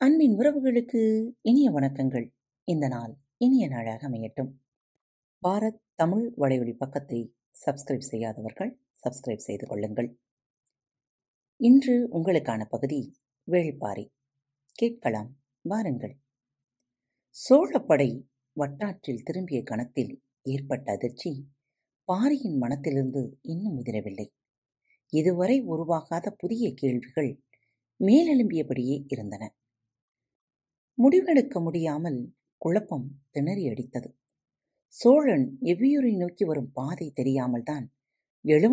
அன்பின் உறவுகளுக்கு இனிய வணக்கங்கள். இந்த நாள் இனிய நாளாக அமையட்டும். பாரத் தமிழ் வலையொலி பக்கத்தை சப்ஸ்கிரைப் செய்யாதவர்கள் சப்ஸ்கிரைப் செய்து கொள்ளுங்கள். இன்று உங்களுக்கான பகுதி வேள்பாரி. கேட்கலாம் வாருங்கள். சோழப்படை வட்டாற்றில் திரும்பிய கணத்தில் ஏற்பட்ட அதிர்ச்சி பாரியின் மனத்திலிருந்து இன்னும் உதிரவில்லை இதுவரை உருவாகாத புதிய கேள்விகள் மேலெழும்பியபடியே இருந்தன. முடிவெடுக்க முடியாமல் குழப்பம் திணறியடித்தது. சோழன் எவ்வியூரை நோக்கி வரும் பாதை தெரியாமல்தான்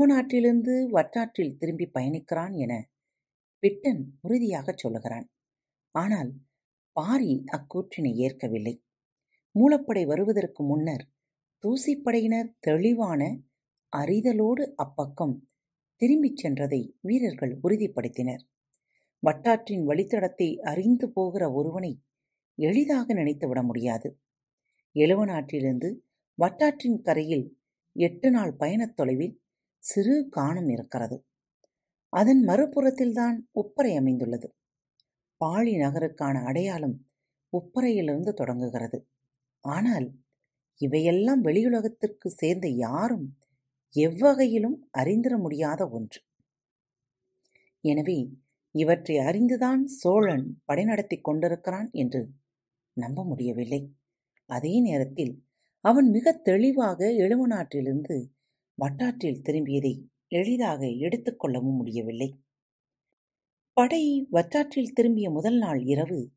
நாட்டிலிருந்து வட்டாற்றில் திரும்பி பயணிக்கிறான் என பிட்டன் உறுதியாகச் சொல்லுகிறான். ஆனால் பாரி அக்கூற்றினை ஏற்கவில்லை. மூலப்படை வருவதற்கு முன்னர் தூசிப்படையினர் தெளிவான அறிதலோடு அப்பக்கம் திரும்பிச் சென்றதை வீரர்கள் உறுதிப்படுத்தினர். வட்டாற்றின் வழித்தடத்தை அறிந்து போகிற ஒருவனை எளிதாக நினைத்துவிட முடியாது. எழுவனாற்றிலிருந்து வட்டாற்றின் கரையில் எட்டு நாள் பயணத் தொலைவில் சிறு காணம் இருக்கிறது. அதன் மறுபுறத்தில்தான் உப்பரை அமைந்துள்ளது. பாழி நகருக்கான அடையாளம் உப்பரையிலிருந்து தொடங்குகிறது. ஆனால் இவையெல்லாம் வெளியுலகத்திற்கு சேர்ந்த யாரும் எவ்வகையிலும் அறிந்திட முடியாத ஒன்று. எனவே இவற்றை அறிந்துதான் சோழன் படை நடத்திக் கொண்டிருக்கிறான் என்று நம்ப முடியவில்லை. அதே நேரத்தில் அவன் மிகத் தெளிவாக எழுவனாற்றிலிருந்து வட்டாற்றில் திரும்பியதை எளிதாக எடுத்துக்கொள்ளவும் முடியவில்லை. படை வட்டாற்றில் திரும்பிய முதல் நாள் இரவு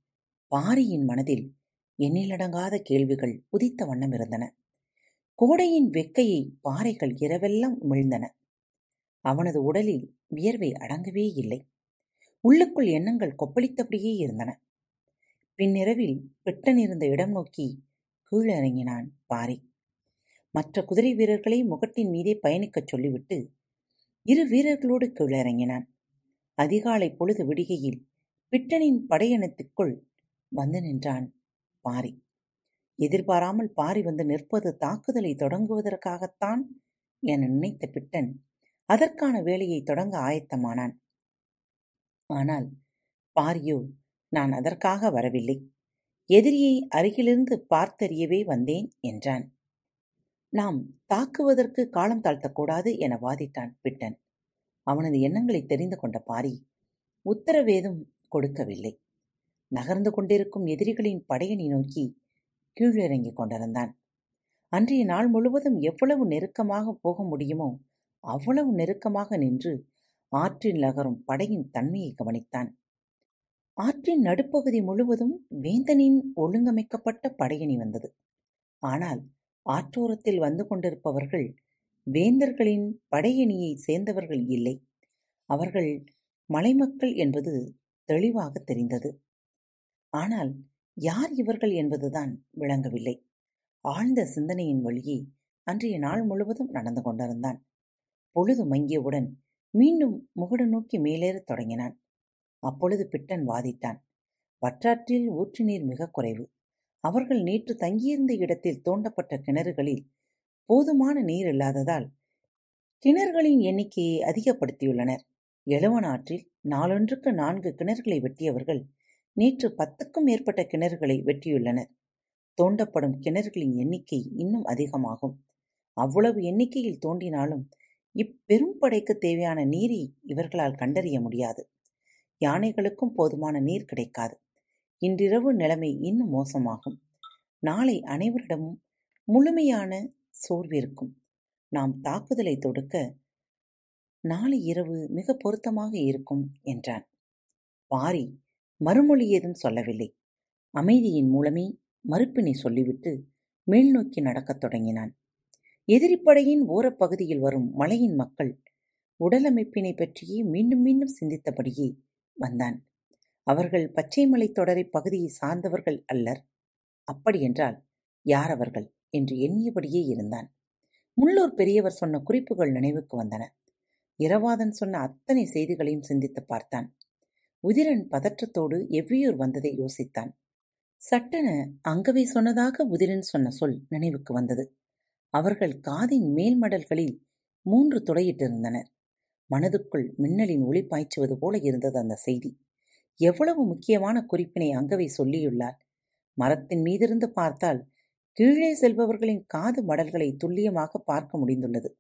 பாரியின் மனதில் எண்ணிலடங்காத கேள்விகள் உதித்த வண்ணம் இருந்தன. கோடையின் வெக்கையை பாறைகள் இரவெல்லாம் உமிழ்ந்தன. அவனது உடலில் வியர்வை அடங்கவே இல்லை. உள்ளுக்குள் எண்ணங்கள் கொப்பளித்தபடியே இருந்தன. பின்னிரவில் பிட்டன் இருந்த இடம் நோக்கி கீழிறங்கினான் பாரி. மற்ற குதிரை வீரர்களை முகட்டின் மீதே பயணிக்கச் சொல்லிவிட்டு இரு வீரர்களோடு கீழிறங்கினான். அதிகாலை பொழுது விடிகையில் பிட்டனின் படையணத்துக்குள் வந்து நின்றான் பாரி. எதிர்பாராமல் பாரி வந்து நிற்பது தாக்குதலை தொடங்குவதற்காகத்தான் என நினைத்த பிட்டன் அதற்கான வேலையை தொடங்க ஆயத்தமானான். ஆனால் பாரியோ நான் அதற்காக வரவில்லை. எதிரியை அருகிலிருந்து பார்த்தறியவே வந்தேன் என்றான். நாம் தாக்குவதற்கு காலம் தாழ்த்தக்கூடாது என வாதிட்டான் பிட்டன். அவனது எண்ணங்களை தெரிந்து கொண்ட பாரி உத்தரவேதும் கொடுக்கவில்லை. நகர்ந்து கொண்டிருக்கும் எதிரிகளின் படையணி நோக்கி கீழிறங்கிக் கொண்டிருந்தான். அன்றைய நாள் முழுவதும் எவ்வளவு நெருக்கமாக போக முடியுமோ அவ்வளவு நெருக்கமாக நின்று ஆற்றில் நகரும் படையின் தன்மையை கவனித்தான். ஆற்றின் நடுப்பகுதி முழுவதும் வேந்தனின் ஒழுங்கமைக்கப்பட்ட படையணி வந்தது. ஆனால் ஆற்றோரத்தில் வந்து கொண்டிருப்பவர்கள் வேந்தர்களின் படையணியைச் சேர்ந்தவர்கள் இல்லை. அவர்கள் மலைமக்கள் என்பது தெளிவாகத் தெரிந்தது. ஆனால் யார் இவர்கள் என்பதுதான் விளங்கவில்லை. ஆழ்ந்த சிந்தனையின் வழியே அன்றைய நாள் முழுவதும் நடந்து கொண்டிருந்தான். பொழுது மங்கியவுடன் மீண்டும் முகடு நோக்கி மேலேறத் தொடங்கினான். அப்பொழுது பிட்டன் வாதிட்டான். வற்றாற்றில் ஊற்று நீர் மிக குறைவு. அவர்கள் நேற்று தங்கியிருந்த இடத்தில் தோண்டப்பட்ட கிணறுகளில் போதுமான நீர் இல்லாததால் கிணறுகளின் எண்ணிக்கையை அதிகப்படுத்தியுள்ளனர். எழுவனாற்றில் நாளொன்றுக்கு நான்கு கிணறுகளை வெட்டியவர்கள் நேற்று பத்துக்கும் மேற்பட்ட கிணறுகளை வெட்டியுள்ளனர். தோண்டப்படும் கிணறுகளின் எண்ணிக்கை இன்னும் அதிகமாகும். அவ்வளவு எண்ணிக்கையில் தோண்டினாலும் இப்பெரும் படைக்கு தேவையான நீரை இவர்களால் கண்டறிய முடியாது. யானைகளுக்கும் போதுமான நீர் கிடைக்காது. இன்றிரவு நிலைமை இன்னும் மோசமாகும். நாளை அனைவரிடமும் முழுமையான சோர்விருக்கும். நாம் தாக்குதலை தொடுக்க நாளை இரவு மிக பொருத்தமாக இருக்கும் என்றான். பாரி மறுமொழி ஏதும் சொல்லவில்லை. அமைதியின் மூலமே மறுப்பினை சொல்லிவிட்டு மேல்நோக்கி நடக்கத் தொடங்கினான். எதிரிப்படையின் ஓரப்பகுதியில் வரும் மலையின் மக்கள் உடலமைப்பினைப் பற்றியே மீண்டும் மீண்டும் சிந்தித்தபடியே வந்தான். அவர்கள் பச்சைமலைத் தொடரை பகுதியை சார்ந்தவர்கள் அல்லர். அப்படியென்றால் யார் அவர்கள்? என்று எண்ணியபடியே இருந்தான். முள்ளூர் பெரியவர் சொன்ன குறிப்புகள் நினைவுக்கு வந்தன. இரவாதன் சொன்ன அத்தனை செய்திகளையும் சிந்தித்து பார்த்தான். உதிரன் பதற்றத்தோடு எவ்வியூர் வந்ததை யோசித்தான். சட்டென அங்கவை சொன்னதாக உதிரன் சொன்ன சொல் நினைவுக்கு வந்தது. அவர்கள் காதின் மேல் மடல்களில் மூன்று துளையிட்டிருந்தனர். மனதுக்குள் மின்னலின் ஒளி பாய்ச்சுவது போல இருந்தது அந்த செய்தி. எவ்வளவு முக்கியமான குறிப்பினை அங்கவை சொல்லியுள்ளாள் மரத்தின் மீதிருந்து பார்த்தால் கீழே செல்பவர்களின் காது மடல்களை துல்லியமாக பார்க்க முடிந்துள்ளது.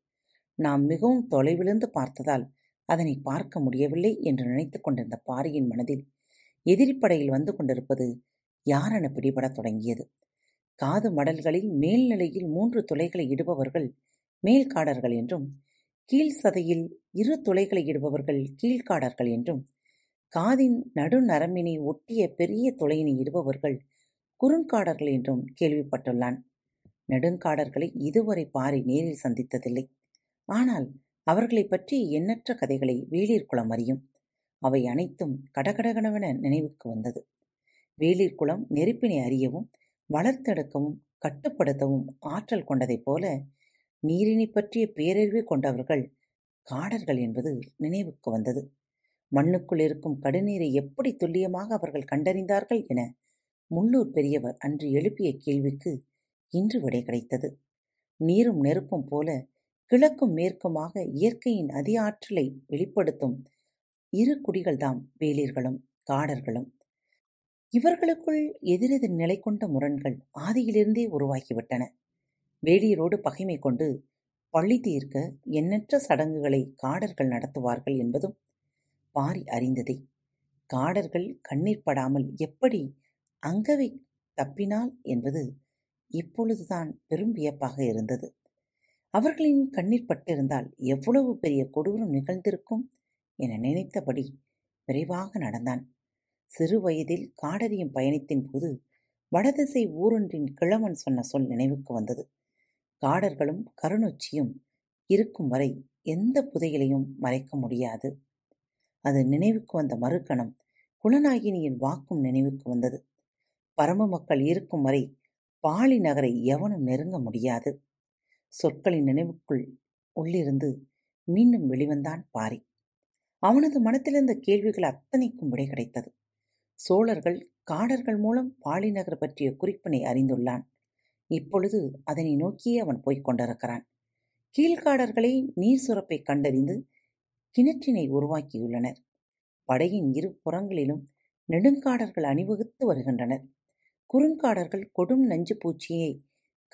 நாம் மிகவும் தொலைவிலிருந்து பார்த்ததால் அதனை பார்க்க முடியவில்லை என்று நினைத்துக் கொண்டிருந்த பாரியின் மனதில் எதிரிப்படையில் வந்து கொண்டிருப்பது யாரென பிடிபடத் தொடங்கியது. காது மடல்களில் மேல்நிலையில் மூன்று துளைகளை இடுபவர்கள் மேல்காடர்கள் என்றும் கீழ் சதையில் இரு துளைகளை இடுபவர்கள் கீழ்காடர்கள் என்றும் காதின் நடுநரம்பினை ஒட்டிய பெரிய துளையினை இடுபவர்கள் குறுங்காடர்கள் என்றும் கேள்விப்பட்டுள்ளான். நெடுங்காடர்களை இதுவரை பாரி நேரில் சந்தித்ததில்லை. ஆனால் அவர்களைப் பற்றி எண்ணற்ற கதைகளை வேளிர்குளம் அறியும். அவை அனைத்தும் கடகடகடவென நினைவுக்கு வந்தது. வேளிர்குளம் நெருப்பினை அறியவும் வளர்த்தெடுக்கவும் கட்டுப்படுத்தவும் ஆற்றல் கொண்டதைப் போல நீரினைப் பற்றிய பேரறிவு கொண்டவர்கள் காடர்கள் என்பது நினைவுக்கு வந்தது. மண்ணுக்குள் இருக்கும் கடுநீரை எப்படி துல்லியமாக அவர்கள் கண்டறிந்தார்கள் என முள்ளூர் பெரியவர் அன்று எழுப்பிய கேள்விக்கு இன்று விடை கிடைத்தது. நீரும் நெருப்பும் போல கிழக்கும் மேற்குமாக இயற்கையின் அதி ஆற்றலை வெளிப்படுத்தும் இரு குடிகள்தாம் வேளிர்களும் காடர்களும். இவர்களுக்குள் எதிரெதிர் நிலை கொண்ட முரண்கள் ஆதியிலிருந்தே உருவாகிவிட்டன. வேடியரோடு பகைமை கொண்டு பள்ளி தீர்க்க எண்ணற்ற சடங்குகளை காடர்கள் நடத்துவார்கள் என்பதும் பாரி அறிந்ததே. காடர்கள் கண்ணீர் படாமல் எப்படி அங்கவை தப்பினாள் என்பது இப்பொழுதுதான் பெரும் வியப்பாக இருந்தது. அவர்களின் கண்ணீர் பட்டிருந்தால் எவ்வளவு பெரிய கொடூரம் நிகழ்ந்திருக்கும் என நினைத்தபடி விரைவாக நடந்தான். சிறு வயதில் காடறியும் பயணத்தின் போது வடதிசை ஊரொன்றின் கிழவன் சொன்ன சொல் நினைவுக்கு வந்தது. காடர்களும் கருணொச்சியும் இருக்கும் வரை எந்த புதையலையும் மறைக்க முடியாது. அது நினைவுக்கு வந்த மறுக்கணம் குலநாயினியின் வாக்கும் நினைவுக்கு வந்தது. பரம மக்கள் இருக்கும் வரை பாலி நகரை எவனும் நெருங்க முடியாது. சொற்களின் நினைவுக்குள் உள்ளிருந்து மீண்டும் வெளிவந்தான் பாரி. அவனது மனத்திலிருந்த கேள்விகள் அத்தனைக்கும் விடை கிடைத்தது. சோழர்கள் காடர்கள் மூலம் பாலிநகர் பற்றிய குறிப்பினை அறிந்துள்ளான். இப்பொழுது அதனை நோக்கியே அவன் போய்க் கொண்டிருக்கிறான். கீழ்காடர்களை நீர் சுரப்பை கண்டறிந்து கிணற்றினை உருவாக்கியுள்ளனர். படையின் இரு புறங்களிலும் நெடுங்காடர்கள் அணிவகுத்து வருகின்றனர். குறுங்காடர்கள் கொடும் நஞ்சு பூச்சியை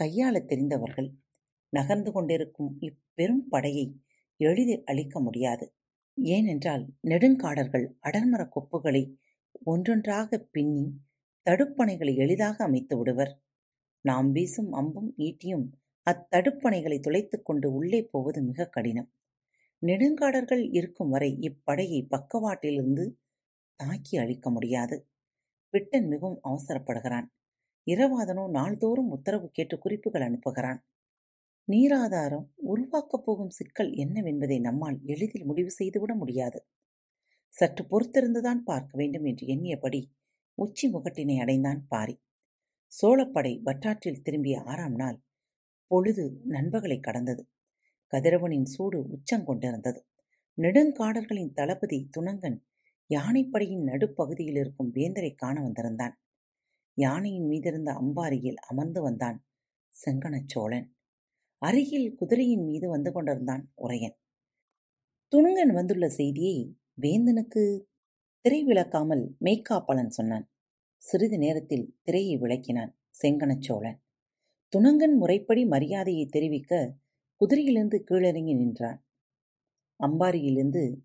கையாளத் தெரிந்தவர்கள். நகர்ந்து கொண்டிருக்கும் இப்பெரும் படையை எளிதில் அழிக்க முடியாது. ஏனென்றால் நெடுங்காடர்கள் அடர்மரக் கொப்புகளை ஒன்றொன்றாக பின்னி தடுப்பணைகளை எளிதாக அமைத்து விடுவர். நாம் வீசும் அம்பும் ஈட்டியும் அத்தடுப்பணைகளை துளைத்துக் கொண்டு உள்ளே போவது மிக கடினம். நெடுங்காடர்கள் இருக்கும் வரை இப்படையை பக்கவாட்டிலிருந்து தாக்கி அழிக்க முடியாது. பிட்டன் மிகவும் அவசரப்படுகிறான். இரவாதனோ நாள்தோறும் உத்தரவு கேட்டு குறிப்புகள் அனுப்புகிறான். நீராதாரம் உருவாக்கப் போகும் சிக்கல் என்னவென்பதை நம்மால் எளிதில் முடிவு செய்துவிட முடியாது. சற்று பொறுத்திருந்துதான் பார்க்க வேண்டும் என்று எண்ணியபடி உச்சி முகட்டினை அடைந்தான் பாரி. சோழப்படை வட்டாற்றில் திரும்பிய ஆறாம் நாள் பொழுது நண்பகலை கடந்தது. கதிரவனின் சூடு உச்சங்கொண்டிருந்தது நெடுங்காடர்களின் தளபதி துணங்கன் யானைப்படையின் நடுப்பகுதியில் இருக்கும் வேந்தரை காண வந்திருந்தான். யானையின் மீதிருந்த அம்பாரியில் அமர்ந்து வந்தான் செங்கனச் சோழன். அருகில் குதிரையின் மீது வந்து கொண்டிருந்தான் உரையன். துணுங்கன் வந்துள்ள செய்தியை வேந்தனுக்கு திரை விளக்காமல் மெய்க்காப்பாளன் சொன்னான். சிறிது நேரத்தில் திரையை விளக்கினான் செங்கனச்சோழன் துணங்கன் முறைப்படி மரியாதையை தெரிவிக்க குதிரையிலிருந்து கீழிறங்கி நின்றான். அம்பாரியிலிருந்து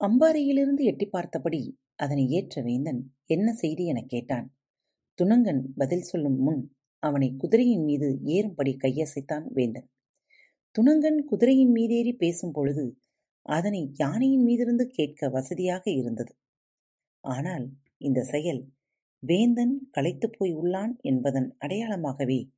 அம்பாரியிலிருந்து எட்டி பார்த்தபடி அதனை ஏற்ற வேந்தன் என்ன செய்தி எனக் கேட்டான். துணங்கன் பதில் சொல்லும் முன் அவனை குதிரையின் மீது ஏறும்படி கையசைத்தான் வேந்தன். துணங்கன் குதிரையின் மீதேறி பேசும் பொழுது அதனை யானையின் மீதிருந்து கேட்க வசதியாக இருந்தது. ஆனால் இந்த செயல் வேந்தன் களைத்துப் போய் உள்ளான் என்பதன் அடையாளமாகவே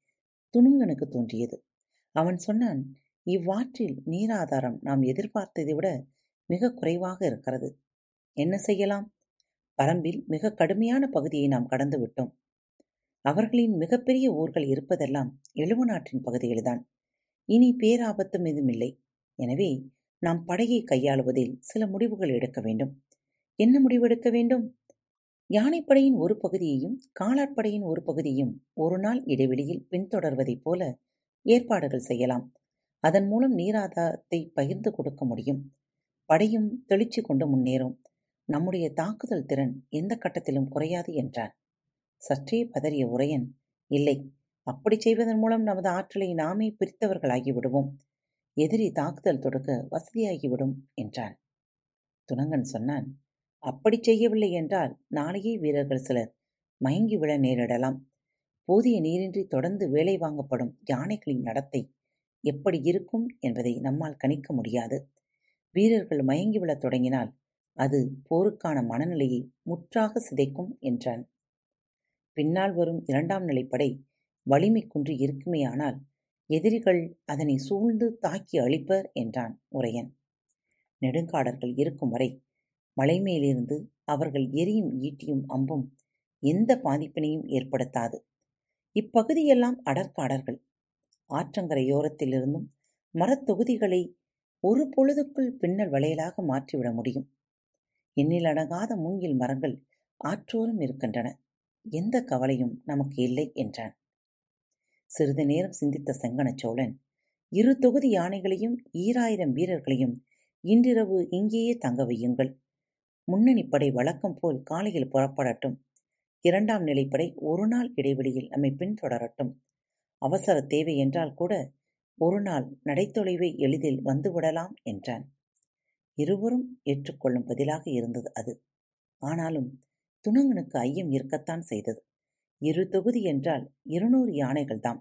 துணுங்கனுக்கு தோன்றியது. அவன் சொன்னான் இவ்வாற்றில் நீராதாரம் நாம் எதிர்பார்த்ததை விட மிக குறைவாக இருக்கிறது. என்ன செய்யலாம்? பரம்பில் மிக கடுமையான பகுதியை நாம் கடந்து விட்டோம். அவர்களின் மிகப்பெரிய ஊர்கள் இருப்பதெல்லாம் எழுவ நாட்டின் பகுதியில்தான் இனி பேராபத்தும் எதுவுமில்லை எனவே நாம் படையை கையாளுவதில் சில முடிவுகள் எடுக்க வேண்டும். என்ன முடிவு எடுக்க வேண்டும்? யானைப்படையின் ஒரு பகுதியையும் காலாட்படையின் ஒரு பகுதியும் ஒரு நாள் இடைவெளியில் பின்தொடர்வதைப் போல ஏற்பாடுகள் செய்யலாம். அதன் மூலம் நீராதாரத்தை பகிர்ந்து கொடுக்க முடியும். படையும் தெளிச்சு கொண்டு முன்னேறும். நம்முடைய தாக்குதல் திறன் எந்த கட்டத்திலும் குறையாது என்றான் சற்றே பதறிய உரையன் இல்லை அப்படி செய்வதன் மூலம் நமது ஆற்றலை நாமே பிரித்தவர்களாகி விடுவோம். எதிரி தாக்குதல் தொடுக்க வசதியாகிவிடும் என்றான். துணங்கன் சொன்னான் அப்படி செய்யவில்லை என்றால் நாளையே வீரர்கள் சிலர் மயங்கி விழ நேரிடலாம். போதிய நீரின்றி தொடர்ந்து வேலை வாங்கப்படும் யானைகளின் நடத்தை எப்படி இருக்கும் என்பதை நம்மால் கணிக்க முடியாது. வீரர்கள் மயங்கி விழத் தொடங்கினால் அது போருக்கான மனநிலையை முற்றாக சிதைக்கும் என்றான். பின்னால் வரும் இரண்டாம் நிலைப்படை வலிமை குன்றி இருக்குமேயானால் எதிரிகள் அதனை சூழ்ந்து தாக்கி அழிப்பர் என்றான் உரையன். நெடுங்காடர்கள் இருக்கும் வரை மலை மேலிருந்து அவர்கள் எரியும் ஈட்டியும் அம்பும் எந்த பாதிப்பினையும் ஏற்படுத்தாது. இப்பகுதியெல்லாம் அடற்காடர்கள் ஆற்றங்கரையோரத்திலிருந்தும் மரத்தொகுதிகளை ஒரு பொழுதுக்குள் பின்னல் வளையலாக மாற்றிவிட முடியும். எண்ணிலடங்காத மூங்கில் மரங்கள் ஆற்றோரம் இருக்கின்றன. எந்த கவலையும் நமக்கு இல்லை என்றான். சிறிது நேரம் சிந்தித்த செங்கனச் சோழன் இரு தொகுதி யானைகளையும் ஈராயிரம் வீரர்களையும் இன்றிரவு இங்கேயே தங்க வையுங்கள். முன்னணி படை வழக்கம் போல் காலையில் புறப்படட்டும். இரண்டாம் நிலைப்படை ஒரு நாள் இடைவெளியில் நம்மை பின்தொடரட்டும். அவசர தேவை என்றால் கூட ஒரு நாள் நடைத்தொலைவை எளிதில் வந்துவிடலாம் என்றான். இருவரும் ஏற்றுக்கொள்ளும் பதிலாக இருந்தது அது. ஆனாலும் துணங்கனுக்கு ஐயம் இருக்கத்தான் செய்தது. இரு தொகுதி என்றால் இருநூறு யானைகள்தாம்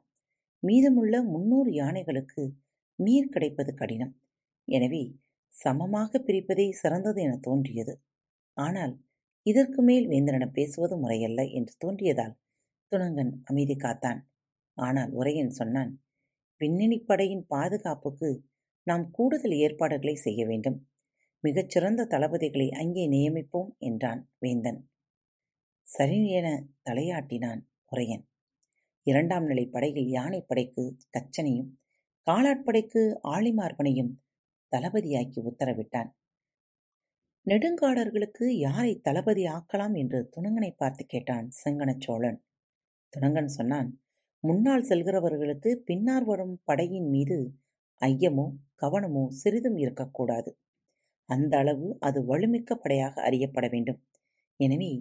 மீதமுள்ள முன்னூறு யானைகளுக்கு நீர் கிடைப்பது கடினம். எனவே சமமாக பிரிப்பதே சிறந்தது என தோன்றியது. ஆனால் இதற்கு மேல் வேந்தனிடம் பேசுவது முறையல்ல என்று தோன்றியதால் துணங்கன் அமைதி காத்தான். ஆனால் உரையன் சொன்னான் பின்னணி படையின் பாதுகாப்புக்கு நாம் கூடுதல் ஏற்பாடுகளை செய்ய வேண்டும். மிகச்சிறந்த தளபதிகளை அங்கே நியமிப்போம் என்றான் வேந்தன். சரி என தலையாட்டினான் உரையன். இரண்டாம் நிலை படையில் யானைப்படைக்கு கச்சனையும் காலாட்படைக்கு ஆளிமார்பனையும் தளபதியாக்கி உத்தரவிட்டான். நெடுங்காடர்களுக்கு யாரை தளபதி ஆக்கலாம் என்று துணங்கனை பார்த்து கேட்டான் செங்கனச் சோழன். துணங்கன் சொன்னான் முன்னால் செல்கிறவர்களுக்கு பின்னார் வரும் படையின் மீது ஐயமோ கவனமோ சிறிதும் இருக்கக்கூடாது. அந்த அளவு அது வலுமிக்க படையாக அறியப்பட வேண்டும். எனவே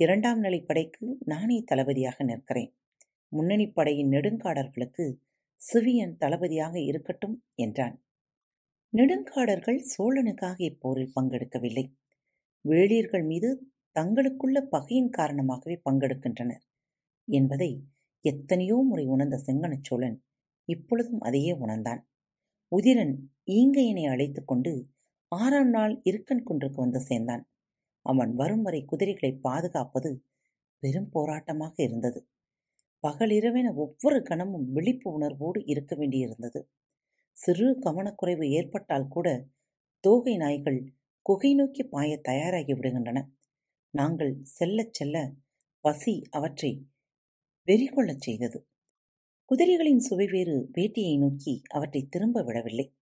இரண்டாம் நிலை படைக்கு நானே தளபதியாக நிற்கிறேன். முன்னணி படையின் நெடுங்காடர்களுக்கு சிவியன் தளபதியாக இருக்கட்டும் என்றான். நெடுங்காடர்கள் சோழனுக்காக இப்போரில் பங்கெடுக்கவில்லை. வேளியர்கள் மீது தங்களுக்குள்ள பகையின் காரணமாகவே பங்கெடுக்கின்றனர் என்பதை எத்தனையோ முறை உணர்ந்த செங்கனச் சோழன் இப்பொழுதும் அதையே உணர்ந்தான். உதிரன் ஈங்கையனை அழைத்துக் கொண்டு ஆறாம் நாள் இருக்கன் குன்றுக்கு வந்து சேர்ந்தான். அவன் வரும் வரை குதிரைகளை பாதுகாப்பது பெரும் போராட்டமாக இருந்தது. பகலிரவென ஒவ்வொரு கணமும் விழிப்பு உணர்வோடு இருக்க வேண்டியிருந்தது. சிறு கவனக்குறைவு ஏற்பட்டால் கூட தோகை நாய்கள் குகை நோக்கி பாய தயாராகி விடுகின்றன. நாங்கள் செல்லச் செல்ல பசி அவற்றை வெறிகொள்ளச் செய்தது. குதிரைகளின் சுவைவேறு வேட்டையை நோக்கி அவற்றை திரும்ப விடவில்லை.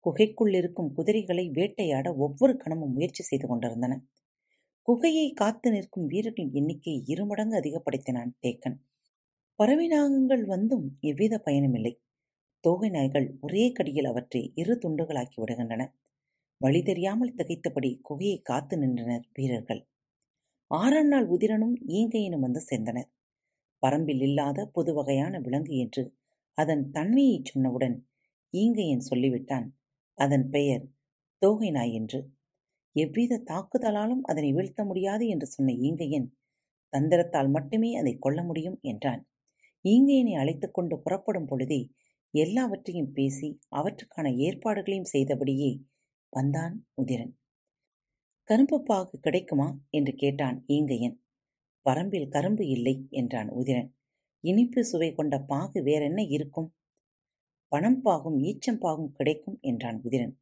குகைக்குள் இருக்கும் குதிரைகளை வேட்டையாட ஒவ்வொரு கணமும் முயற்சி செய்து கொண்டிருந்தன. குகையை காத்து நிற்கும் வீரர்களின் எண்ணிக்கையை இருமடங்கு அதிகப்படுத்தினான் தேக்கன். பறவை நாகங்கள் வந்தும் எவ்வித பயனுமில்லை. தோகை நாய்கள் ஒரே கடியில் அவற்றை இரு துண்டுகளாக்கி விடுகின்றன. வழி தெரியாமல் திகைத்தபடி குகையை காத்து நின்றனர் வீரர்கள். ஆறாம் நாள் உதிரனும் ஈங்கையினும் வந்து சேர்ந்தனர். பரம்பில் இல்லாத புது வகையான விலங்கு என்று அதன் தன்மையைச் சொன்னவுடன் ஈங்கையன் சொல்லிவிட்டான். அதன் பெயர் தோகை நாய் என்று. எவ்வித தாக்குதலாலும் அதனை வீழ்த்த முடியாது என்று சொன்ன ஈங்கையன் தந்திரத்தால் மட்டுமே அதை கொல்ல முடியும் என்றான். ஈங்கையனை அழைத்துக் கொண்டு புறப்படும் பொழுதே எல்லாவற்றையும் பேசி அவற்றுக்கான ஏற்பாடுகளையும் செய்தபடியே வந்தான் உதிரன். கரும்பு பாகு கிடைக்குமா? என்று கேட்டான் ஈங்கையன் வரம்பில் கரும்பு இல்லை என்றான் உதிரன். இனிப்பு சுவை கொண்ட பாகு வேறென்ன இருக்கும்? பணம் பாகும் ஈச்சம் பாகும் கிடைக்கும் என்றான் உதிரன்.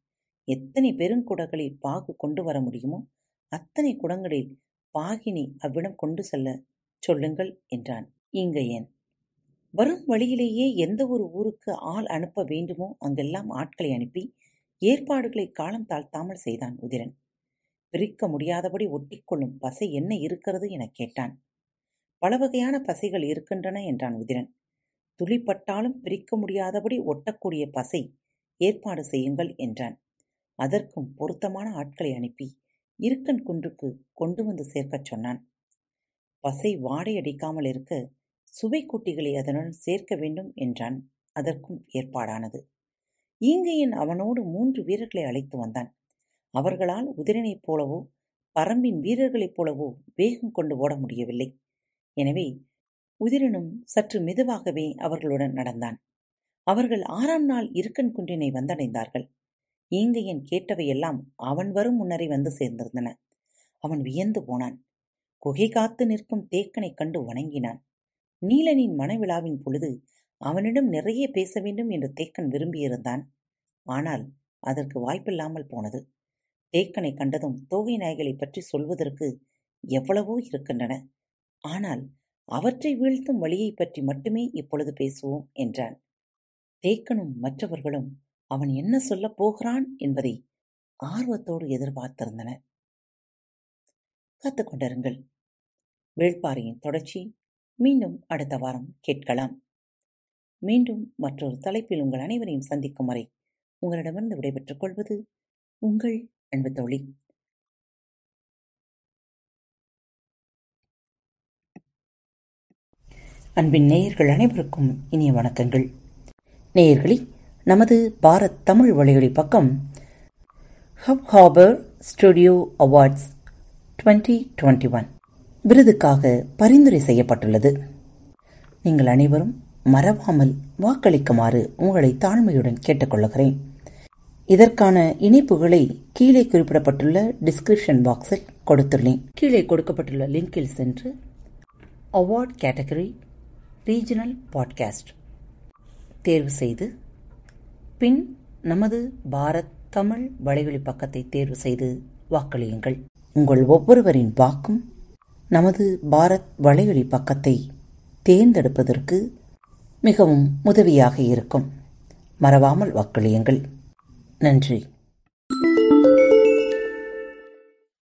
எத்தனை பெருங்குடங்களில் பாகு கொண்டு வர முடியுமோ அத்தனை குடங்களில் பாகினி அவ்விடம் கொண்டு செல்ல சொல்லுங்கள் என்றான் இங்கையன் வரும் வழியிலேயே எந்த ஒரு ஊருக்கு ஆள் அனுப்ப வேண்டுமோ அங்கெல்லாம் ஆட்களை அனுப்பி ஏற்பாடுகளை காலம் தாழ்த்தாமல் செய்தான் உதிரன். பிரிக்க முடியாதபடி ஒட்டிக்கொள்ளும் பசை என்ன இருக்கிறது எனக் கேட்டான். பல வகையான பசைகள் இருக்கின்றன என்றான் உதிரன். துளிப்பட்டாலும் பிரிக்க முடியாதபடி ஒட்டக்கூடிய பசை ஏற்பாடு செய்யுங்கள் என்றான். அதற்கும் பொருத்தமான ஆட்களை அனுப்பி இருக்கன் குன்றுக்கு கொண்டு வந்து சேர்க்கச் சொன்னான். பசை வாடையடிக்காமல் இருக்க சுவை குட்டிகளை அதனுடன் சேர்க்க வேண்டும் என்றான். அதற்கும் ஏற்பாடானது. ஈங்கையன் அவனோடு மூன்று வீரர்களை அழைத்து வந்தான். அவர்களால் உதிரனைப் போலவோ பரம்பின் வீரர்களைப் போலவோ வேகம் கொண்டு ஓட முடியவில்லை. எனவே உதிரனும் சற்று மெதுவாகவே அவர்களுடன் நடந்தான். அவர்கள் ஆறாம் நாள் இருக்கன் குன்றினை வந்தடைந்தார்கள். ஈங்கையன் கேட்டவையெல்லாம் அவன் வரும் முன்னரே வந்து சேர்ந்திருந்தன. அவன் வியந்து போனான். குகை காத்து நிற்கும் தேக்கனைக் கண்டு வணங்கினான். நீலனின் மனவிழாவின் பொழுது அவனிடம் நிறைய பேச வேண்டும் என்று தேக்கன் விரும்பியிருந்தான். ஆனால் அதற்கு வாய்ப்பில்லாமல் போனது. தேக்கனை கண்டதும் தோகை நாய்களைப் பற்றி சொல்வதற்கு எவ்வளவோ இருக்கின்றன. ஆனால் அவற்றை வீழ்த்தும் வழியைப் பற்றி மட்டுமே இப்பொழுது பேசுவோம் என்றான். தேக்கனும் மற்றவர்களும் அவன் என்ன சொல்லப் போகிறான் என்பதை ஆர்வத்தோடு எதிர்பார்த்திருந்தனர். காத்துக்கொண்டிருங்கள் வேள்பாறையின் தொடர்ச்சி மீண்டும் அடுத்த வாரம் கேட்கலாம். மீண்டும் மற்றொரு தலைப்பில் உங்கள் அனைவரையும் சந்திக்கும் வரை உங்களிடமிருந்து விடைபெற்றுக் கொள்வது உங்கள் அன்பு தோழி அன்பின் நேயர்கள் அனைவருக்கும் இனிய வணக்கங்கள். நேயர்களே நமது பாரத் தமிழ் வழிகளி பக்கம் hub harbour studio awards twenty twenty one விருதுக்காக பரிந்துரை செய்யப்பட்டுள்ளது. நீங்கள் அனைவரும் மறவாமல் வாக்களிக்குமாறு உங்களை தாழ்மையுடன் கேட்டுக்கொள்கிறேன் இதற்கான இணைப்புகளை கீழே குறிப்பிடப்பட்டுள்ள டிஸ்கிரிப்ஷன் பாக்ஸில் கொடுத்துள்ளேன். கீழே கொடுக்கப்பட்டுள்ள லிங்கில் சென்று அவார்ட் கேட்டகரி ரீஜனல் பாட்காஸ்ட் தேர்வு செய்து பின் நமது பாரத் தமிழ் வலைவழி பக்கத்தை தேர்வு செய்து வாக்களியுங்கள். உங்கள் ஒவ்வொருவரின் வாக்கும் நமது பாரத் வலைவழி பக்கத்தை தேர்ந்தெடுப்பதற்கு மிகவும் உதவியாக இருக்கும். மறவாமல் வாக்களியுங்கள். நன்றி.